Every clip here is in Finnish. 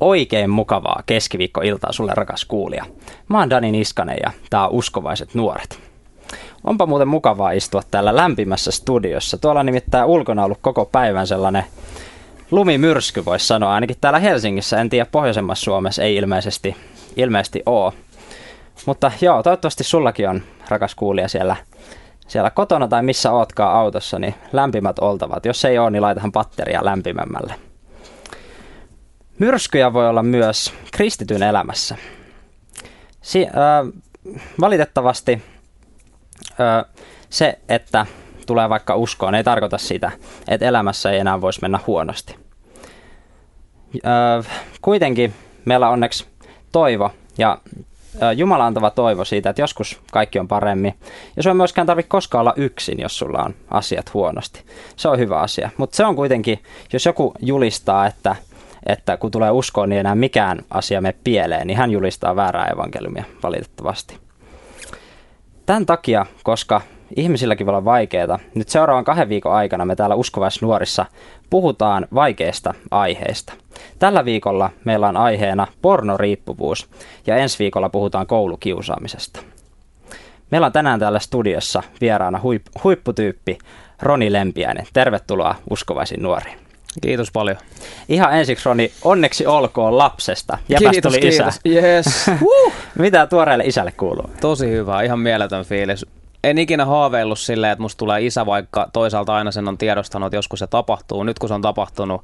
Oikein mukavaa keskiviikkoiltaa sulle rakas kuulija. Mä oon Dani Niskanen ja tää on Uskovaiset nuoret. Onpa muuten mukavaa istua täällä lämpimässä studiossa. Tuolla on nimittäin ulkona ollut koko päivän sellainen lumimyrsky, voisi sanoa. Ainakin täällä Helsingissä, en tiedä pohjoisemmassa Suomessa, ei ilmeisesti, ilmeisesti ole. Mutta joo, toivottavasti sullakin on, rakas kuulija, siellä, siellä kotona tai missä ootkaan autossa, niin lämpimät oltavat. Jos ei ole, niin laitahan patteria lämpimämmälle. Myrskyjä voi olla myös kristityn elämässä. Si- äh, valitettavasti äh, se, että tulee vaikka uskoon, ei tarkoita sitä, että elämässä ei enää voisi mennä huonosti. Äh, kuitenkin meillä on onneksi toivo ja Jumala antava toivo siitä, että joskus kaikki on paremmin. Ja se on myöskään tarvitse koskaan olla yksin, jos sulla on asiat huonosti. Se on hyvä asia. Mutta se on kuitenkin, jos joku julistaa, että että kun tulee uskoon, niin enää mikään asia me pieleen, niin hän julistaa väärää evankeliumia valitettavasti. Tämän takia, koska ihmisilläkin voi olla vaikeaa, nyt seuraavan kahden viikon aikana me täällä Uskovaisnuorissa puhutaan vaikeista aiheista. Tällä viikolla meillä on aiheena pornoriippuvuus ja ensi viikolla puhutaan koulukiusaamisesta. Meillä on tänään täällä studiossa vieraana huip- huipputyyppi Roni Lempiäinen. Tervetuloa Uskovaisiin nuoriin. Kiitos paljon. Ihan ensiksi Roni, onneksi olkoon lapsesta. Jäpäs kiitos, tuli kiitos. isä. Yes. Mitä tuoreelle isälle kuuluu? Tosi hyvä, ihan mieletön fiilis. En ikinä haaveillut silleen, että musta tulee isä, vaikka toisaalta aina sen on tiedostanut, että joskus se tapahtuu. Nyt kun se on tapahtunut,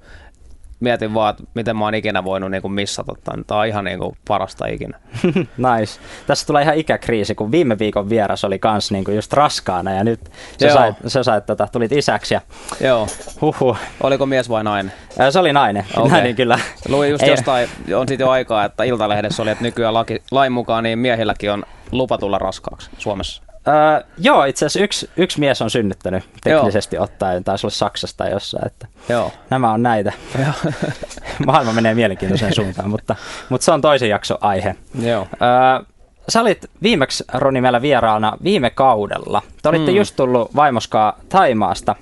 mietin vaan, että miten mä oon ikinä voinut niin kuin missata tämän. Tämä on ihan niin kuin parasta ikinä. nice. Tässä tulee ihan ikäkriisi, kun viime viikon vieras oli kans niin kuin just raskaana ja nyt sä Joo. sait, sä sait tota, tulit isäksi. Ja... Joo. Huhhuh. Oliko mies vai nainen? Se oli nainen. Okay. Nainen kyllä. Luin just Ei. jostain, on sitten jo aikaa, että Iltalehdessä oli, että nykyään laki, lain mukaan niin miehilläkin on lupa tulla raskaaksi Suomessa. Öö, joo, itse asiassa yksi, yksi mies on synnyttänyt teknisesti joo. ottaen, taisi olla Saksasta jossain, että joo. nämä on näitä. Maailma menee mielenkiintoiseen suuntaan, mutta, mutta se on toisen jakson aihe. Joo. Öö, sä olit viimeksi, Roni, meillä vieraana viime kaudella. Te olitte hmm. just tullut vaimoskaa Taimaasta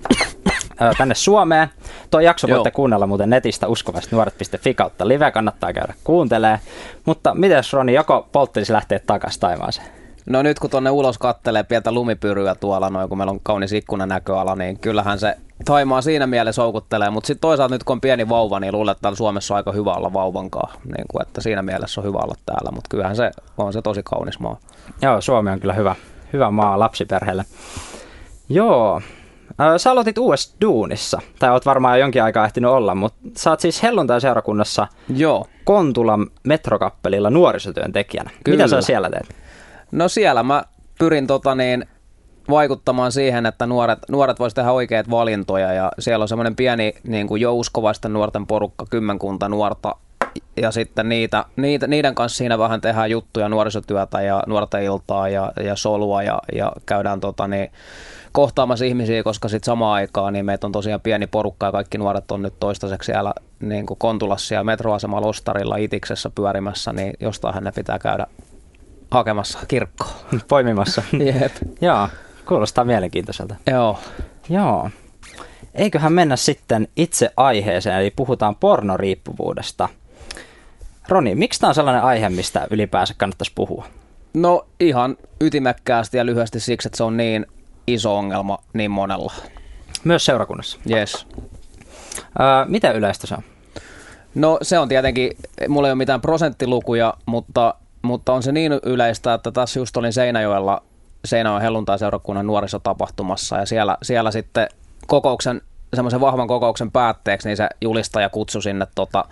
tänne Suomeen. Tuo jakso Joo. voitte kuunnella muuten netistä uskovaisetnuoret.fi kautta live, kannattaa käydä kuuntelee. Mutta miten Roni, joko polttelisi lähteä takaisin Taimaaseen? No nyt kun tuonne ulos kattelee pientä lumipyryä tuolla, noin kun meillä on kaunis ikkunanäköala, niin kyllähän se Taimaa siinä mielessä houkuttelee, mutta sitten toisaalta nyt kun on pieni vauva, niin luulen, että Suomessa on aika hyvä olla vauvankaa, niin kuin, että siinä mielessä on hyvä olla täällä, mutta kyllähän se on se tosi kaunis maa. Joo, Suomi on kyllä hyvä, hyvä maa lapsiperheelle. Joo, Sä aloitit uudessa duunissa, tai oot varmaan jo jonkin aikaa ehtinyt olla, mutta sä oot siis helluntai-seurakunnassa Joo. Kontulan metrokappelilla nuorisotyöntekijänä. Kyllä. Mitä sä siellä teet? No siellä mä pyrin tota niin, vaikuttamaan siihen, että nuoret, nuoret voisivat tehdä oikeat valintoja ja siellä on semmoinen pieni niin kuin jo uskovaisten nuorten porukka, kymmenkunta nuorta ja sitten niitä, niitä, niiden kanssa siinä vähän tehdään juttuja, nuorisotyötä ja nuorten iltaa ja, ja solua ja, ja käydään tota niin, kohtaamassa ihmisiä, koska sitten samaan aikaan niin meitä on tosiaan pieni porukka ja kaikki nuoret on nyt toistaiseksi siellä niin kuin Kontulassa ja metroasemalla Ostarilla Itiksessä pyörimässä, niin jostain ne pitää käydä hakemassa kirkkoa. Poimimassa. Jep. Joo, kuulostaa mielenkiintoiselta. Joo. Joo. Eiköhän mennä sitten itse aiheeseen, eli puhutaan pornoriippuvuudesta. Roni, miksi tämä on sellainen aihe, mistä ylipäänsä kannattaisi puhua? No ihan ytimekkäästi ja lyhyesti siksi, että se on niin iso ongelma niin monella. Myös seurakunnassa? Yes. Öö, mitä yleistä se on? No se on tietenkin, mulla ei ole mitään prosenttilukuja, mutta mutta on se niin yleistä, että tässä just olin Seinäjoella Seinäjoen helluntai-seurakunnan nuorisotapahtumassa ja siellä, siellä sitten kokouksen, semmoisen vahvan kokouksen päätteeksi, niin se julistaja kutsui sinne tota,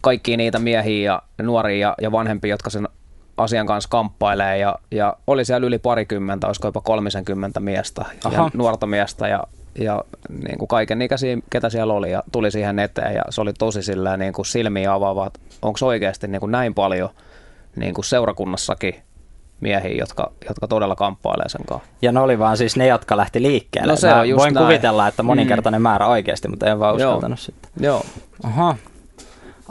kaikkia niitä miehiä ja nuoria ja, ja vanhempia, jotka sen asian kanssa kamppailee ja, ja oli siellä yli parikymmentä, olisiko jopa kolmisenkymmentä miestä Aha. ja nuorta miestä ja, ja niin kuin kaiken ikäisiä, ketä siellä oli ja tuli siihen eteen ja se oli tosi silleen niin kuin silmiä avaava, että onko oikeasti niin kuin näin paljon – niin kuin seurakunnassakin miehiä, jotka, jotka todella kamppailee sen kanssa. Ja ne oli vaan siis ne, jotka lähti liikkeelle. No se on just voin näin. kuvitella, että moninkertainen mm. määrä oikeasti, mutta en vaan uskaltanut Joo. sitten. Joo. Aha.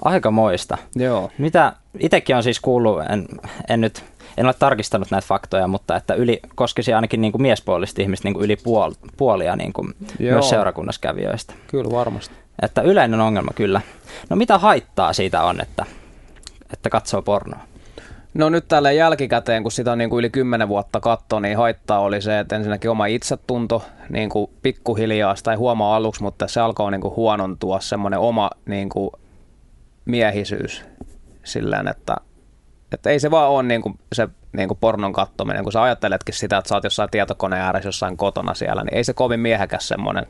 Aika moista. Joo. Mitä, itsekin on siis kuullut, en, en nyt en ole tarkistanut näitä faktoja, mutta että yli, koskisi ainakin niin kuin miespuolista ihmistä niin kuin yli puol, puolia niin kuin myös seurakunnassa kävijöistä. Kyllä varmasti. Että yleinen ongelma kyllä. No mitä haittaa siitä on, että että katsoo pornoa? No nyt tälle jälkikäteen, kun sitä on niin kuin yli 10 vuotta katto, niin haittaa oli se, että ensinnäkin oma itsetunto niin kuin pikkuhiljaa, sitä ei huomaa aluksi, mutta se alkoi niin kuin huonontua, semmoinen oma niin kuin miehisyys silleen, että, että ei se vaan ole niin kuin se niin kuin pornon kattominen, kun sä ajatteletkin sitä, että sä oot jossain tietokoneen ääressä jossain kotona siellä, niin ei se kovin miehekäs semmoinen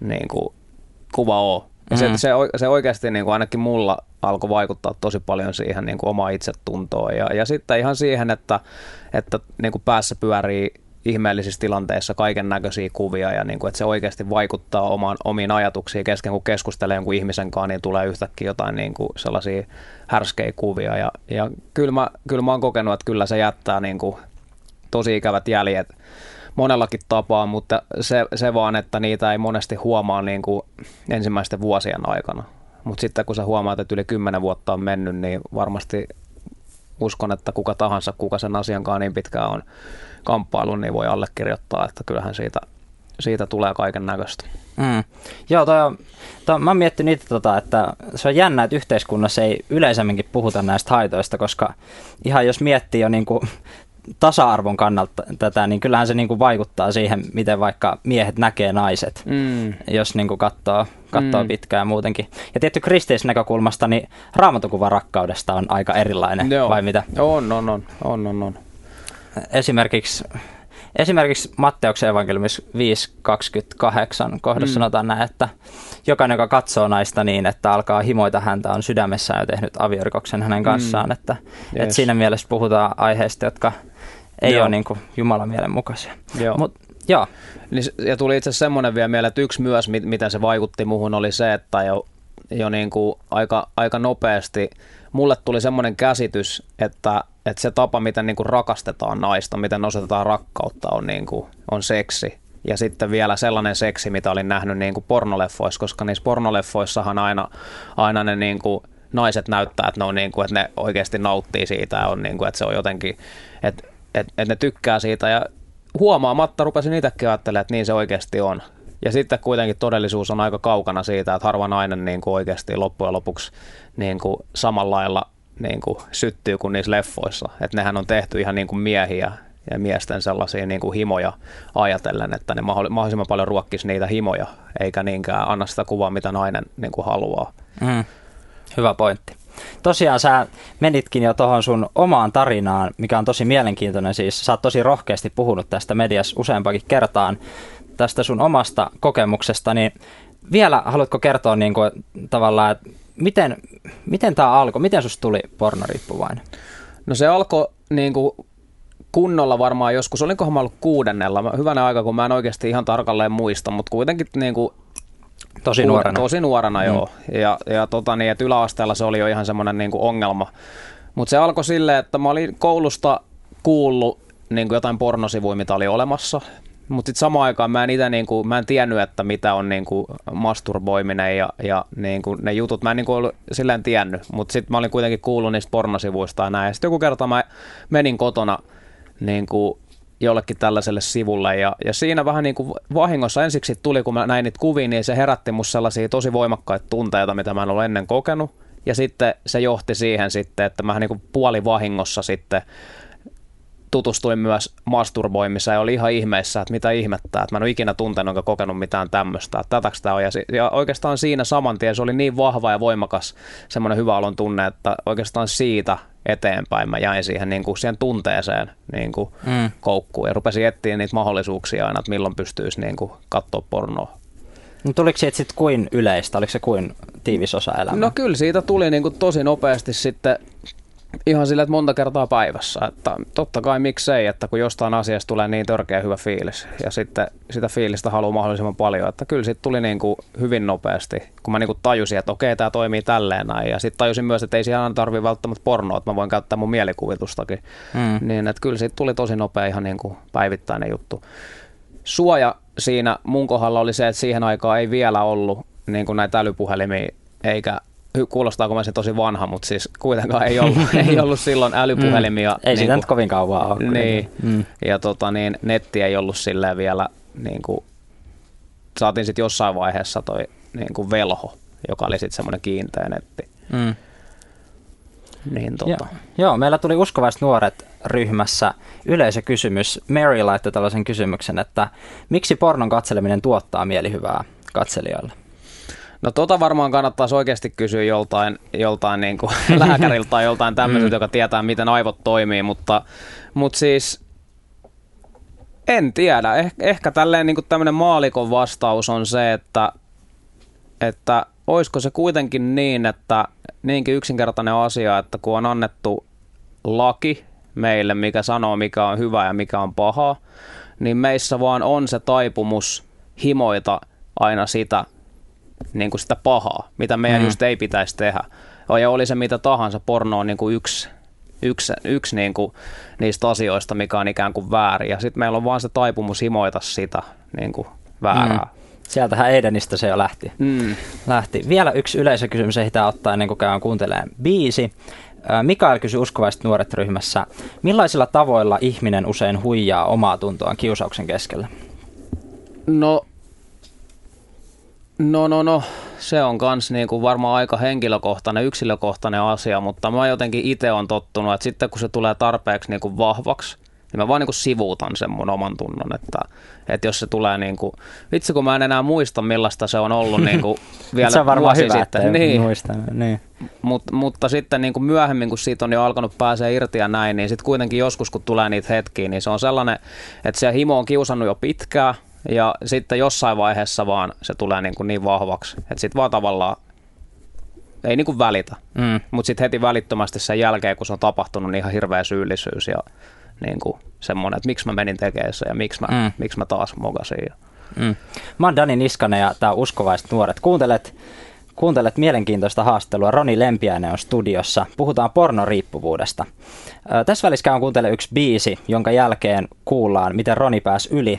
niin kuin kuva ole. Ja se, mm. se, se oikeasti niin kuin ainakin mulla alkoi vaikuttaa tosi paljon siihen niin kuin omaan itsetuntoon. Ja, ja sitten ihan siihen, että, että niin kuin päässä pyörii ihmeellisissä tilanteissa kaiken näköisiä kuvia ja niin kuin, että se oikeasti vaikuttaa omaan, omiin ajatuksiin kesken, kun keskustelee jonkun ihmisen kanssa, niin tulee yhtäkkiä jotain niin kuin sellaisia härskejä kuvia. Ja, ja kyllä, mä, kyllä mä oon kokenut, että kyllä se jättää niin kuin tosi ikävät jäljet monellakin tapaa, mutta se, se vaan, että niitä ei monesti huomaa niin kuin ensimmäisten vuosien aikana. Mutta sitten kun sä huomaat, että yli kymmenen vuotta on mennyt, niin varmasti uskon, että kuka tahansa, kuka sen asiankaan niin pitkään on kamppailun, niin voi allekirjoittaa, että kyllähän siitä, siitä tulee kaiken näköistä. Mm. Joo, toi toi, mä oon miettinyt tota, että se on jännä, että yhteiskunnassa ei yleisemminkin puhuta näistä haitoista, koska ihan jos miettii jo niin kuin tasa-arvon kannalta tätä, niin kyllähän se niin kuin vaikuttaa siihen, miten vaikka miehet näkee naiset, mm. jos niin kuin katsoo, katsoo mm. pitkään muutenkin. Ja tietty näkökulmasta, niin raamatukuva rakkaudesta on aika erilainen, Joo. vai mitä? On, on, on, on, on, on. Esimerkiksi, esimerkiksi Matteuksen evankeliumissa 5.28 kohdassa mm. sanotaan näin, että jokainen, joka katsoo naista niin, että alkaa himoita häntä, on sydämessään jo tehnyt aviorikoksen hänen kanssaan. Mm. Että, yes. että siinä mielessä puhutaan aiheista, jotka ei joo. ole niin kuin Jumalan mielen mukaisia. Joo. Mut, joo. Niin ja tuli itse asiassa semmoinen vielä mieleen, että yksi myös, miten se vaikutti muuhun, oli se, että jo, jo niin kuin aika, aika nopeasti mulle tuli semmoinen käsitys, että, että se tapa, miten niin kuin rakastetaan naista, miten osoitetaan rakkautta, on, niin kuin, on seksi. Ja sitten vielä sellainen seksi, mitä olin nähnyt niin kuin pornoleffoissa, koska niissä pornoleffoissahan aina, aina ne niin kuin naiset näyttää, että ne, on niin kuin, että ne oikeasti nauttii siitä ja on niin kuin, että se on jotenkin, että että, että ne tykkää siitä ja huomaamatta rupesin itsekin ajattelemaan, että niin se oikeasti on. Ja sitten kuitenkin todellisuus on aika kaukana siitä, että harva nainen niin kuin oikeasti loppujen lopuksi niin kuin samalla lailla niin kuin syttyy kuin niissä leffoissa. Että nehän on tehty ihan niin kuin miehiä ja miesten sellaisia niin kuin himoja ajatellen, että ne mahdollisimman paljon ruokkisi niitä himoja, eikä niinkään anna sitä kuvaa, mitä nainen niin kuin haluaa. Mm. Hyvä pointti tosiaan sä menitkin jo tuohon sun omaan tarinaan, mikä on tosi mielenkiintoinen. Siis sä oot tosi rohkeasti puhunut tästä mediassa useampakin kertaan tästä sun omasta kokemuksesta, niin vielä haluatko kertoa niin kuin, tavallaan, että miten, miten tämä alkoi, miten susta tuli pornoriippuvainen? No se alkoi niin kuin kunnolla varmaan joskus, olinkohan mä ollut kuudennella, hyvänä aika, kun mä en oikeasti ihan tarkalleen muista, mutta kuitenkin niin kuin Tosi nuorena. Tosi nuorena, mm. joo. Ja, ja tota niin, että yläasteella se oli jo ihan semmoinen niin kuin ongelma. Mutta se alkoi silleen, että mä olin koulusta kuullut niin kuin jotain pornosivuja, mitä oli olemassa. Mutta sitten samaan aikaan mä en itse niin kuin, mä en tiennyt, että mitä on niin kuin masturboiminen ja, ja niin kuin ne jutut. Mä en niin kuin ollut silleen tiennyt, mutta sitten mä olin kuitenkin kuullut niistä pornosivuista ja näin. Sitten joku kerta mä menin kotona niin kuin jollekin tällaiselle sivulle. Ja, ja siinä vähän niin kuin vahingossa ensiksi tuli, kun mä näin niitä kuvia, niin se herätti musta sellaisia tosi voimakkaita tunteita, mitä mä en ole ennen kokenut. Ja sitten se johti siihen sitten, että mä niin kuin puoli vahingossa sitten tutustuin myös masturboimiseen ja oli ihan ihmeissä, että mitä ihmettää, että mä en ole ikinä tuntenut enkä kokenut mitään tämmöistä, että tätäks tämä on. Ja, ja oikeastaan siinä saman tien se oli niin vahva ja voimakas semmoinen hyvä olon tunne, että oikeastaan siitä eteenpäin mä jäin siihen, niin kuin siihen tunteeseen niin kuin mm. koukkuun ja rupesin etsiä niitä mahdollisuuksia aina, että milloin pystyisi niin kuin katsoa pornoa. No tuliko siitä sitten kuin yleistä, oliko se kuin tiivis osa elämää? No kyllä siitä tuli niin kuin tosi nopeasti sitten ihan sillä, että monta kertaa päivässä. Että totta kai miksei, että kun jostain asiasta tulee niin törkeä hyvä fiilis ja sitten sitä fiilistä haluaa mahdollisimman paljon, että kyllä siitä tuli niin kuin hyvin nopeasti, kun mä niin kuin tajusin, että okei, tämä toimii tälleen näin. Ja sitten tajusin myös, että ei siihen tarvitse välttämättä pornoa, että mä voin käyttää mun mielikuvitustakin. Mm. Niin, että kyllä siitä tuli tosi nopea ihan niin kuin päivittäinen juttu. Suoja siinä mun kohdalla oli se, että siihen aikaan ei vielä ollut niin kuin näitä älypuhelimia eikä kuulostaako mä se tosi vanha, mutta siis kuitenkaan ei ollut, ei ollut silloin älypuhelimia. Mm. Ei niin sitä nyt kovin kauan ole. Niin, mm. ja tota, niin, netti ei ollut silleen vielä, niin kuin, saatiin sitten jossain vaiheessa toi niin kuin velho, joka oli sitten semmoinen kiinteä netti. Mm. Niin, tota. Joo, joo, meillä tuli uskovaiset nuoret ryhmässä yleisökysymys. Mary laittoi tällaisen kysymyksen, että miksi pornon katseleminen tuottaa mielihyvää katselijoille? No tota varmaan kannattaisi oikeasti kysyä joltain, joltain niin kuin lääkäriltä tai joltain tämmöiseltä, mm. joka tietää, miten aivot toimii, mutta, mutta siis en tiedä. Eh, ehkä tälleen niin tämmöinen maalikon vastaus on se, että, että olisiko se kuitenkin niin, että niinkin yksinkertainen asia, että kun on annettu laki meille, mikä sanoo mikä on hyvä ja mikä on paha, niin meissä vaan on se taipumus himoita aina sitä, niin kuin sitä pahaa, mitä meidän mm. just ei pitäisi tehdä. Ja oli se mitä tahansa, porno on niin kuin yksi, yksi, yksi niin kuin niistä asioista, mikä on ikään kuin väärin. Ja sitten meillä on vaan se taipumus himoita sitä niin kuin väärää. Mm. Sieltähän Edenistä se jo lähti. Mm. lähti. Vielä yksi yleisökysymys ehditään ottaa ennen kuin käydään kuuntelemaan biisi. Mikael kysyi uskovaiset nuoret ryhmässä, millaisilla tavoilla ihminen usein huijaa omaa tuntoaan kiusauksen keskellä? No No, no, no, se on kans niin kuin varmaan aika henkilökohtainen, yksilökohtainen asia, mutta mä jotenkin itse on tottunut, että sitten kun se tulee tarpeeksi niin kuin vahvaksi, niin mä vaan niin kuin sivuutan sen mun oman tunnon, että, että jos se tulee niin kuin, vitsi kun mä en enää muista millaista se on ollut niin kuin vielä se on varmaan vuosi hyvä, sitten. Niin. Muista, niin. Mut, mutta sitten niin kuin myöhemmin, kun siitä on jo alkanut pääsee irti ja näin, niin sitten kuitenkin joskus, kun tulee niitä hetkiä, niin se on sellainen, että se himo on kiusannut jo pitkään, ja sitten jossain vaiheessa vaan se tulee niin, kuin niin vahvaksi, että sitten vaan tavallaan ei niin kuin välitä. Mm. Mutta sitten heti välittömästi sen jälkeen, kun se on tapahtunut, niin ihan hirveä syyllisyys ja niin kuin semmoinen, että miksi mä menin tekemään ja miksi mä, mm. miksi mä taas mogasin. Ja. Mm. Mä oon Dani Niskanen ja tää Uskovaiset nuoret. Kuuntelet, kuuntelet mielenkiintoista haastelua. Roni Lempiäinen on studiossa. Puhutaan pornoriippuvuudesta. Tässä välissä käyn kuuntelemaan yksi biisi, jonka jälkeen kuullaan, miten Roni pääsi yli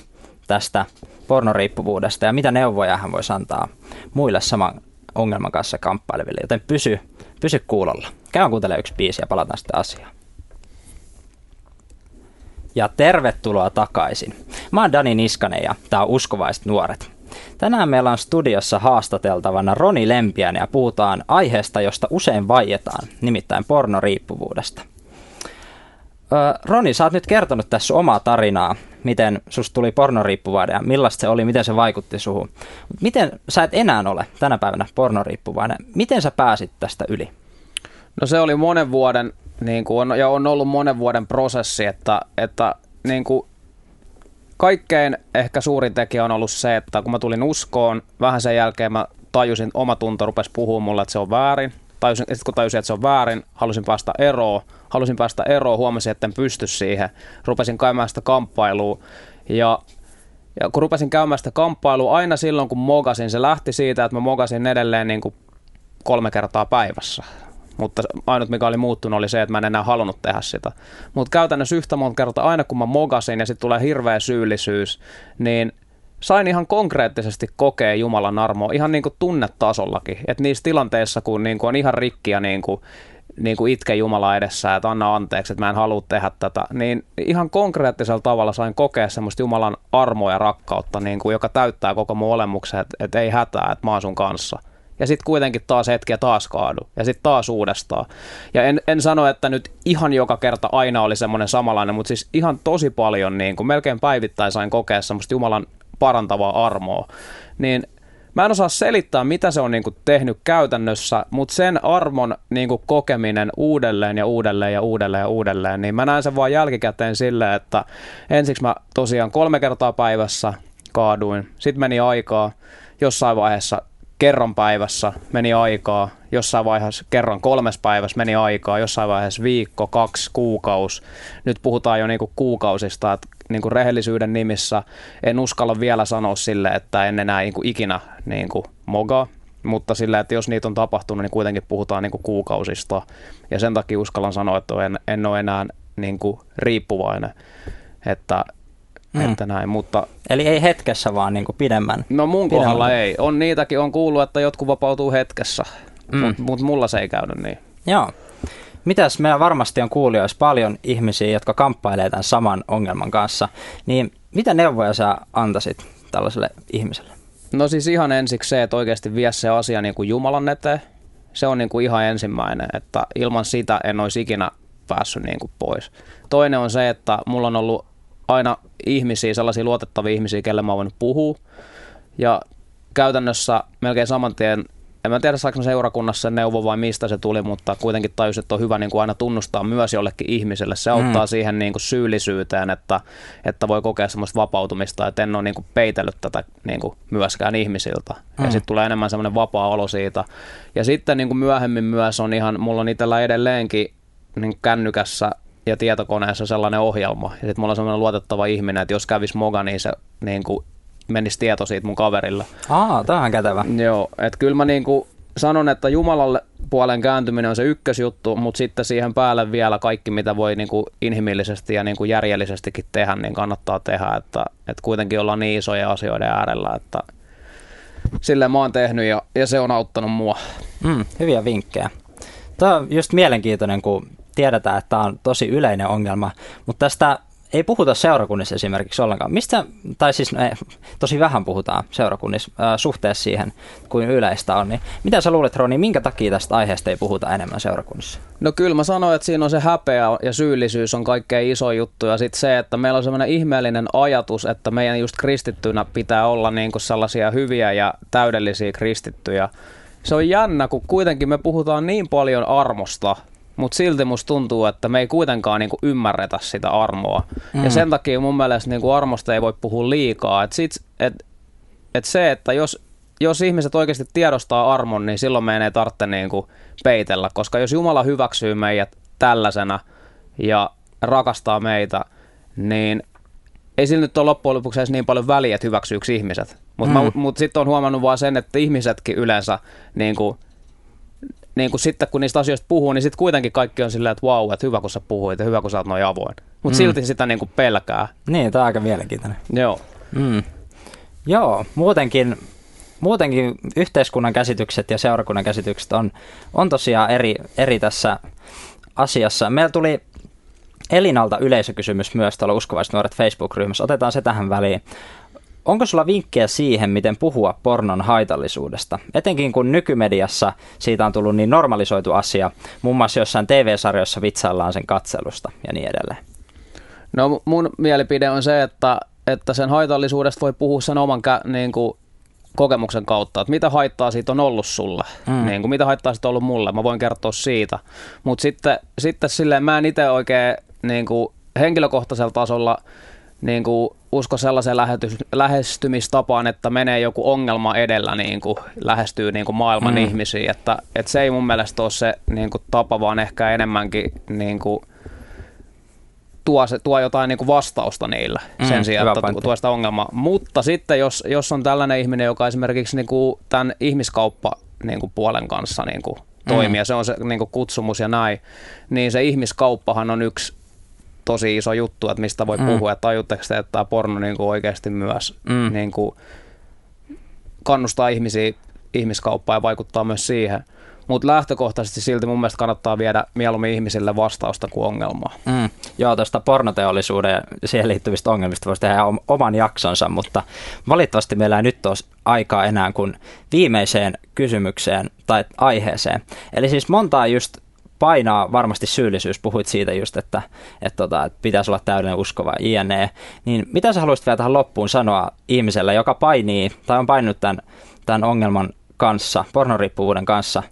tästä pornoriippuvuudesta ja mitä neuvoja hän voisi antaa muille saman ongelman kanssa kamppaileville, joten pysy, pysy kuulolla. Käy kuuntelemaan yksi biisi ja palataan sitten asiaan. Ja tervetuloa takaisin. Mä oon Dani Niskanen ja tää on Uskovaiset nuoret. Tänään meillä on studiossa haastateltavana Roni Lempiäinen ja puhutaan aiheesta, josta usein vaietaan, nimittäin pornoriippuvuudesta. Roni, sä oot nyt kertonut tässä omaa tarinaa, miten susta tuli pornoriippuvainen ja millaista se oli, miten se vaikutti suhun. Miten sä et enää ole tänä päivänä pornoriippuvainen? Miten sä pääsit tästä yli? No se oli monen vuoden, niin kuin on, ja on ollut monen vuoden prosessi, että, että niin kuin kaikkein ehkä suurin tekijä on ollut se, että kun mä tulin uskoon, vähän sen jälkeen mä tajusin, oma tunto rupesi puhumaan mulle, että se on väärin. Tajusin, sitten kun tajusin, että se on väärin, halusin päästä eroon halusin päästä eroon, huomasin, että en pysty siihen. Rupesin käymään sitä kamppailua ja ja kun rupesin käymään sitä kamppailua, aina silloin kun mogasin, se lähti siitä, että mä mogasin edelleen niin kuin kolme kertaa päivässä. Mutta ainut mikä oli muuttunut oli se, että mä en enää halunnut tehdä sitä. Mutta käytännössä yhtä monta kertaa aina kun mä mogasin ja sitten tulee hirveä syyllisyys, niin sain ihan konkreettisesti kokea Jumalan armoa ihan niin kuin tunnetasollakin. Että niissä tilanteissa, kun niin kuin on ihan rikki ja niin kuin niin kuin itke Jumala edessä, että anna anteeksi, että mä en halua tehdä tätä, niin ihan konkreettisella tavalla sain kokea semmoista Jumalan armoa ja rakkautta, niin kuin, joka täyttää koko mun olemuksen, että, että ei hätää, että mä oon sun kanssa. Ja sitten kuitenkin taas hetki ja taas kaadu. Ja sitten taas uudestaan. Ja en, en sano, että nyt ihan joka kerta aina oli semmoinen samanlainen, mutta siis ihan tosi paljon, niin kuin melkein päivittäin sain kokea semmoista Jumalan parantavaa armoa. Niin Mä en osaa selittää, mitä se on niin kuin tehnyt käytännössä, mutta sen armon niin kuin kokeminen uudelleen ja uudelleen ja uudelleen ja uudelleen, niin mä näen sen vaan jälkikäteen silleen, että ensiksi mä tosiaan kolme kertaa päivässä kaaduin, sitten meni aikaa, jossain vaiheessa kerran päivässä meni aikaa, jossain vaiheessa kerran kolmes päivässä meni aikaa, jossain vaiheessa viikko, kaksi, kuukaus. Nyt puhutaan jo niinku kuukausista, että niinku rehellisyyden nimissä en uskalla vielä sanoa sille, että en enää niinku ikinä niinku moga, mutta sillä, että jos niitä on tapahtunut, niin kuitenkin puhutaan niinku kuukausista. Ja sen takia uskallan sanoa, että en, en ole enää niinku riippuvainen. Että Mm. Että näin, mutta... Eli ei hetkessä vaan niin kuin pidemmän? No mun pidemmän. kohdalla ei. On niitäkin, on kuullut, että jotkut vapautuu hetkessä, mm. mutta mut mulla se ei käynyt niin. Joo. Mitäs meillä varmasti on kuulijoissa paljon ihmisiä, jotka kamppailee tämän saman ongelman kanssa, niin mitä neuvoja sä antaisit tällaiselle ihmiselle? No siis ihan ensiksi se, että oikeasti vie se asia niin kuin Jumalan eteen, Se on niin kuin ihan ensimmäinen, että ilman sitä en olisi ikinä päässyt niin kuin pois. Toinen on se, että mulla on ollut aina ihmisiä, sellaisia luotettavia ihmisiä, kelle mä voin puhua. Ja käytännössä melkein saman tien en mä tiedä saako seurakunnassa sen neuvo vai mistä se tuli, mutta kuitenkin tajus, että on hyvä niin kuin aina tunnustaa myös jollekin ihmiselle. Se auttaa mm. siihen niin kuin syyllisyyteen, että, että voi kokea semmoista vapautumista, että en ole niin kuin peitellyt tätä niin kuin myöskään ihmisiltä. Mm. Ja sitten tulee enemmän semmoinen vapaa olo siitä. Ja sitten niin kuin myöhemmin myös on ihan, mulla on itsellä edelleenkin niin kännykässä ja tietokoneessa sellainen ohjelma. Ja sitten mulla on sellainen luotettava ihminen, että jos kävisi moga, niin se niin kuin menisi tieto siitä mun kaverilla. Aa, tämä on kätevä. Joo, että kyllä mä niinku sanon, että Jumalalle puolen kääntyminen on se ykkösjuttu, mutta sitten siihen päälle vielä kaikki, mitä voi niinku inhimillisesti ja niinku järjellisestikin tehdä, niin kannattaa tehdä, että, että kuitenkin ollaan niin isoja asioiden äärellä, että silleen mä oon tehnyt ja, ja se on auttanut mua. Mm, hyviä vinkkejä. Tämä on just mielenkiintoinen, kun tiedetään, että tämä on tosi yleinen ongelma, mutta tästä ei puhuta seurakunnissa esimerkiksi ollenkaan. Mistä, tai siis ei, tosi vähän puhutaan seurakunnissa äh, suhteessa siihen, kuin yleistä on. Niin mitä sä luulet, Roni, minkä takia tästä aiheesta ei puhuta enemmän seurakunnissa? No kyllä mä sanoin, että siinä on se häpeä ja syyllisyys on kaikkein iso juttu. Ja sitten se, että meillä on semmoinen ihmeellinen ajatus, että meidän just kristittynä pitää olla niinku sellaisia hyviä ja täydellisiä kristittyjä. Se on jännä, kun kuitenkin me puhutaan niin paljon armosta mutta silti musta tuntuu, että me ei kuitenkaan niinku ymmärretä sitä armoa. Mm. Ja sen takia mun mielestä niinku armosta ei voi puhua liikaa. Et sit, et, et se, että jos, jos ihmiset oikeasti tiedostaa armon, niin silloin meidän ei tarvitse niinku peitellä, koska jos Jumala hyväksyy meidät tällaisena ja rakastaa meitä, niin ei sillä nyt ole loppujen lopuksi edes niin paljon väliä, että hyväksyykö ihmiset. Mutta mm. mut sitten on huomannut vaan sen, että ihmisetkin yleensä niin kuin, niin kuin sitten kun niistä asioista puhuu, niin sitten kuitenkin kaikki on silleen, että vau, että hyvä kun sä puhuit ja hyvä kun sä oot noin avoin. Mutta mm. silti sitä niin kuin pelkää. Niin, tämä on aika mielenkiintoinen. Joo. Mm. Joo, muutenkin, muutenkin yhteiskunnan käsitykset ja seurakunnan käsitykset on, on tosiaan eri, eri tässä asiassa. Meillä tuli Elinalta yleisökysymys myös tuolla Uskovaiset nuoret Facebook-ryhmässä. Otetaan se tähän väliin. Onko sulla vinkkejä siihen, miten puhua pornon haitallisuudesta? Etenkin kun nykymediassa siitä on tullut niin normalisoitu asia, muun muassa jossain TV-sarjoissa vitsaillaan sen katselusta ja niin edelleen. No mun mielipide on se, että, että sen haitallisuudesta voi puhua sen oman kä- niin kuin kokemuksen kautta, että mitä haittaa siitä on ollut sulle, mm. niin kuin, mitä haittaa siitä on ollut mulle, mä voin kertoa siitä. Mutta sitten, sitten silleen mä en itse oikein niin kuin henkilökohtaisella tasolla niin kuin usko sellaiseen lähestymistapaan, että menee joku ongelma edellä niin kuin lähestyy niin kuin maailman mm. ihmisiä. Että, että se ei mun mielestä ole se niin kuin tapa, vaan ehkä enemmänkin niin kuin, tuo, se, tuo jotain niin kuin vastausta niille mm, sen sijaan, että pointti. tuo sitä ongelmaa. Mutta sitten jos, jos on tällainen ihminen, joka esimerkiksi niin kuin tämän ihmiskauppa niin kuin puolen kanssa niin kuin toimii, mm. ja se on se niin kuin kutsumus ja näin, niin se ihmiskauppahan on yksi tosi iso juttu, että mistä voi mm. puhua, että tajutteko te, että tämä porno niin kuin oikeasti myös mm. niin kuin kannustaa ihmisiä ihmiskauppaan ja vaikuttaa myös siihen. Mutta lähtökohtaisesti silti mun mielestä kannattaa viedä mieluummin ihmisille vastausta kuin ongelmaa. Mm. Joo, tuosta pornoteollisuuden ja siihen liittyvistä ongelmista voisi tehdä oman jaksonsa, mutta valitettavasti meillä ei nyt ole aikaa enää kuin viimeiseen kysymykseen tai aiheeseen. Eli siis montaa just painaa varmasti syyllisyys, puhuit siitä just, että, että, tota, että pitäisi olla täydellinen uskova INE, niin mitä sä haluaisit vielä tähän loppuun sanoa ihmiselle, joka painii tai on painut tämän, tämän ongelman kanssa, pornoriippuvuuden kanssa,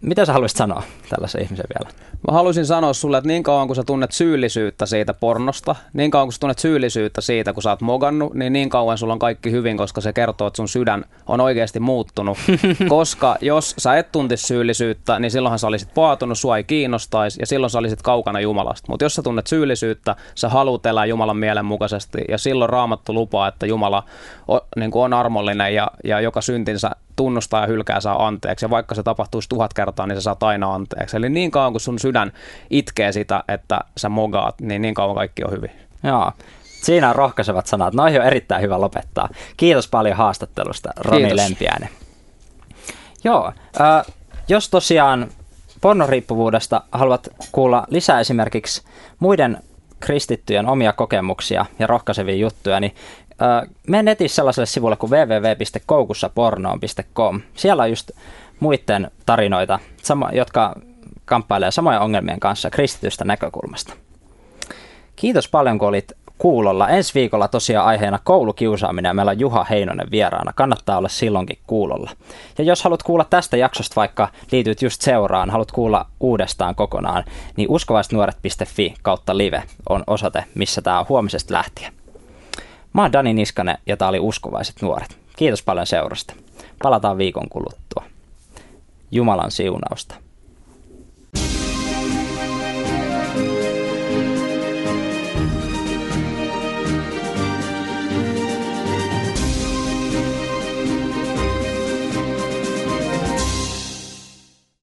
mitä sä haluaisit sanoa tällaisen ihmisen vielä? Mä haluaisin sanoa sulle, että niin kauan kun sä tunnet syyllisyyttä siitä pornosta, niin kauan kun sä tunnet syyllisyyttä siitä, kun sä oot mogannut, niin niin kauan sulla on kaikki hyvin, koska se kertoo, että sun sydän on oikeasti muuttunut. koska jos sä et tuntisi syyllisyyttä, niin silloinhan sä olisit paatunut, sua ei kiinnostaisi ja silloin sä olisit kaukana Jumalasta. Mutta jos sä tunnet syyllisyyttä, sä haluat elää Jumalan mielen mukaisesti ja silloin raamattu lupaa, että Jumala on, niin on armollinen ja, ja joka syntinsä tunnustaa ja hylkää saa anteeksi. Ja vaikka se tapahtuisi tuhat kertaa, niin se saa aina anteeksi. Eli niin kauan kun sun sydän itkee sitä, että sä mogaat, niin niin kauan kaikki on hyvin. Joo. Siinä on rohkaisevat sanat. Noihin on erittäin hyvä lopettaa. Kiitos paljon haastattelusta, Roni Kiitos. Lempiäinen. Joo, äh, jos tosiaan pornoriippuvuudesta haluat kuulla lisää esimerkiksi muiden kristittyjen omia kokemuksia ja rohkaisevia juttuja, niin mene netissä sellaiselle sivulle kuin www.koukussapornoon.com. Siellä on just muiden tarinoita, jotka kamppailee samojen ongelmien kanssa kristitystä näkökulmasta. Kiitos paljon, kun olit kuulolla. Ensi viikolla tosiaan aiheena koulukiusaaminen ja meillä on Juha Heinonen vieraana. Kannattaa olla silloinkin kuulolla. Ja jos haluat kuulla tästä jaksosta, vaikka liityt just seuraan, haluat kuulla uudestaan kokonaan, niin uskovaisnuoret.fi kautta live on osoite, missä tämä on huomisesta lähtien. Mä oon Dani Niskanen ja tää oli Uskovaiset nuoret. Kiitos paljon seurasta. Palataan viikon kuluttua. Jumalan siunausta.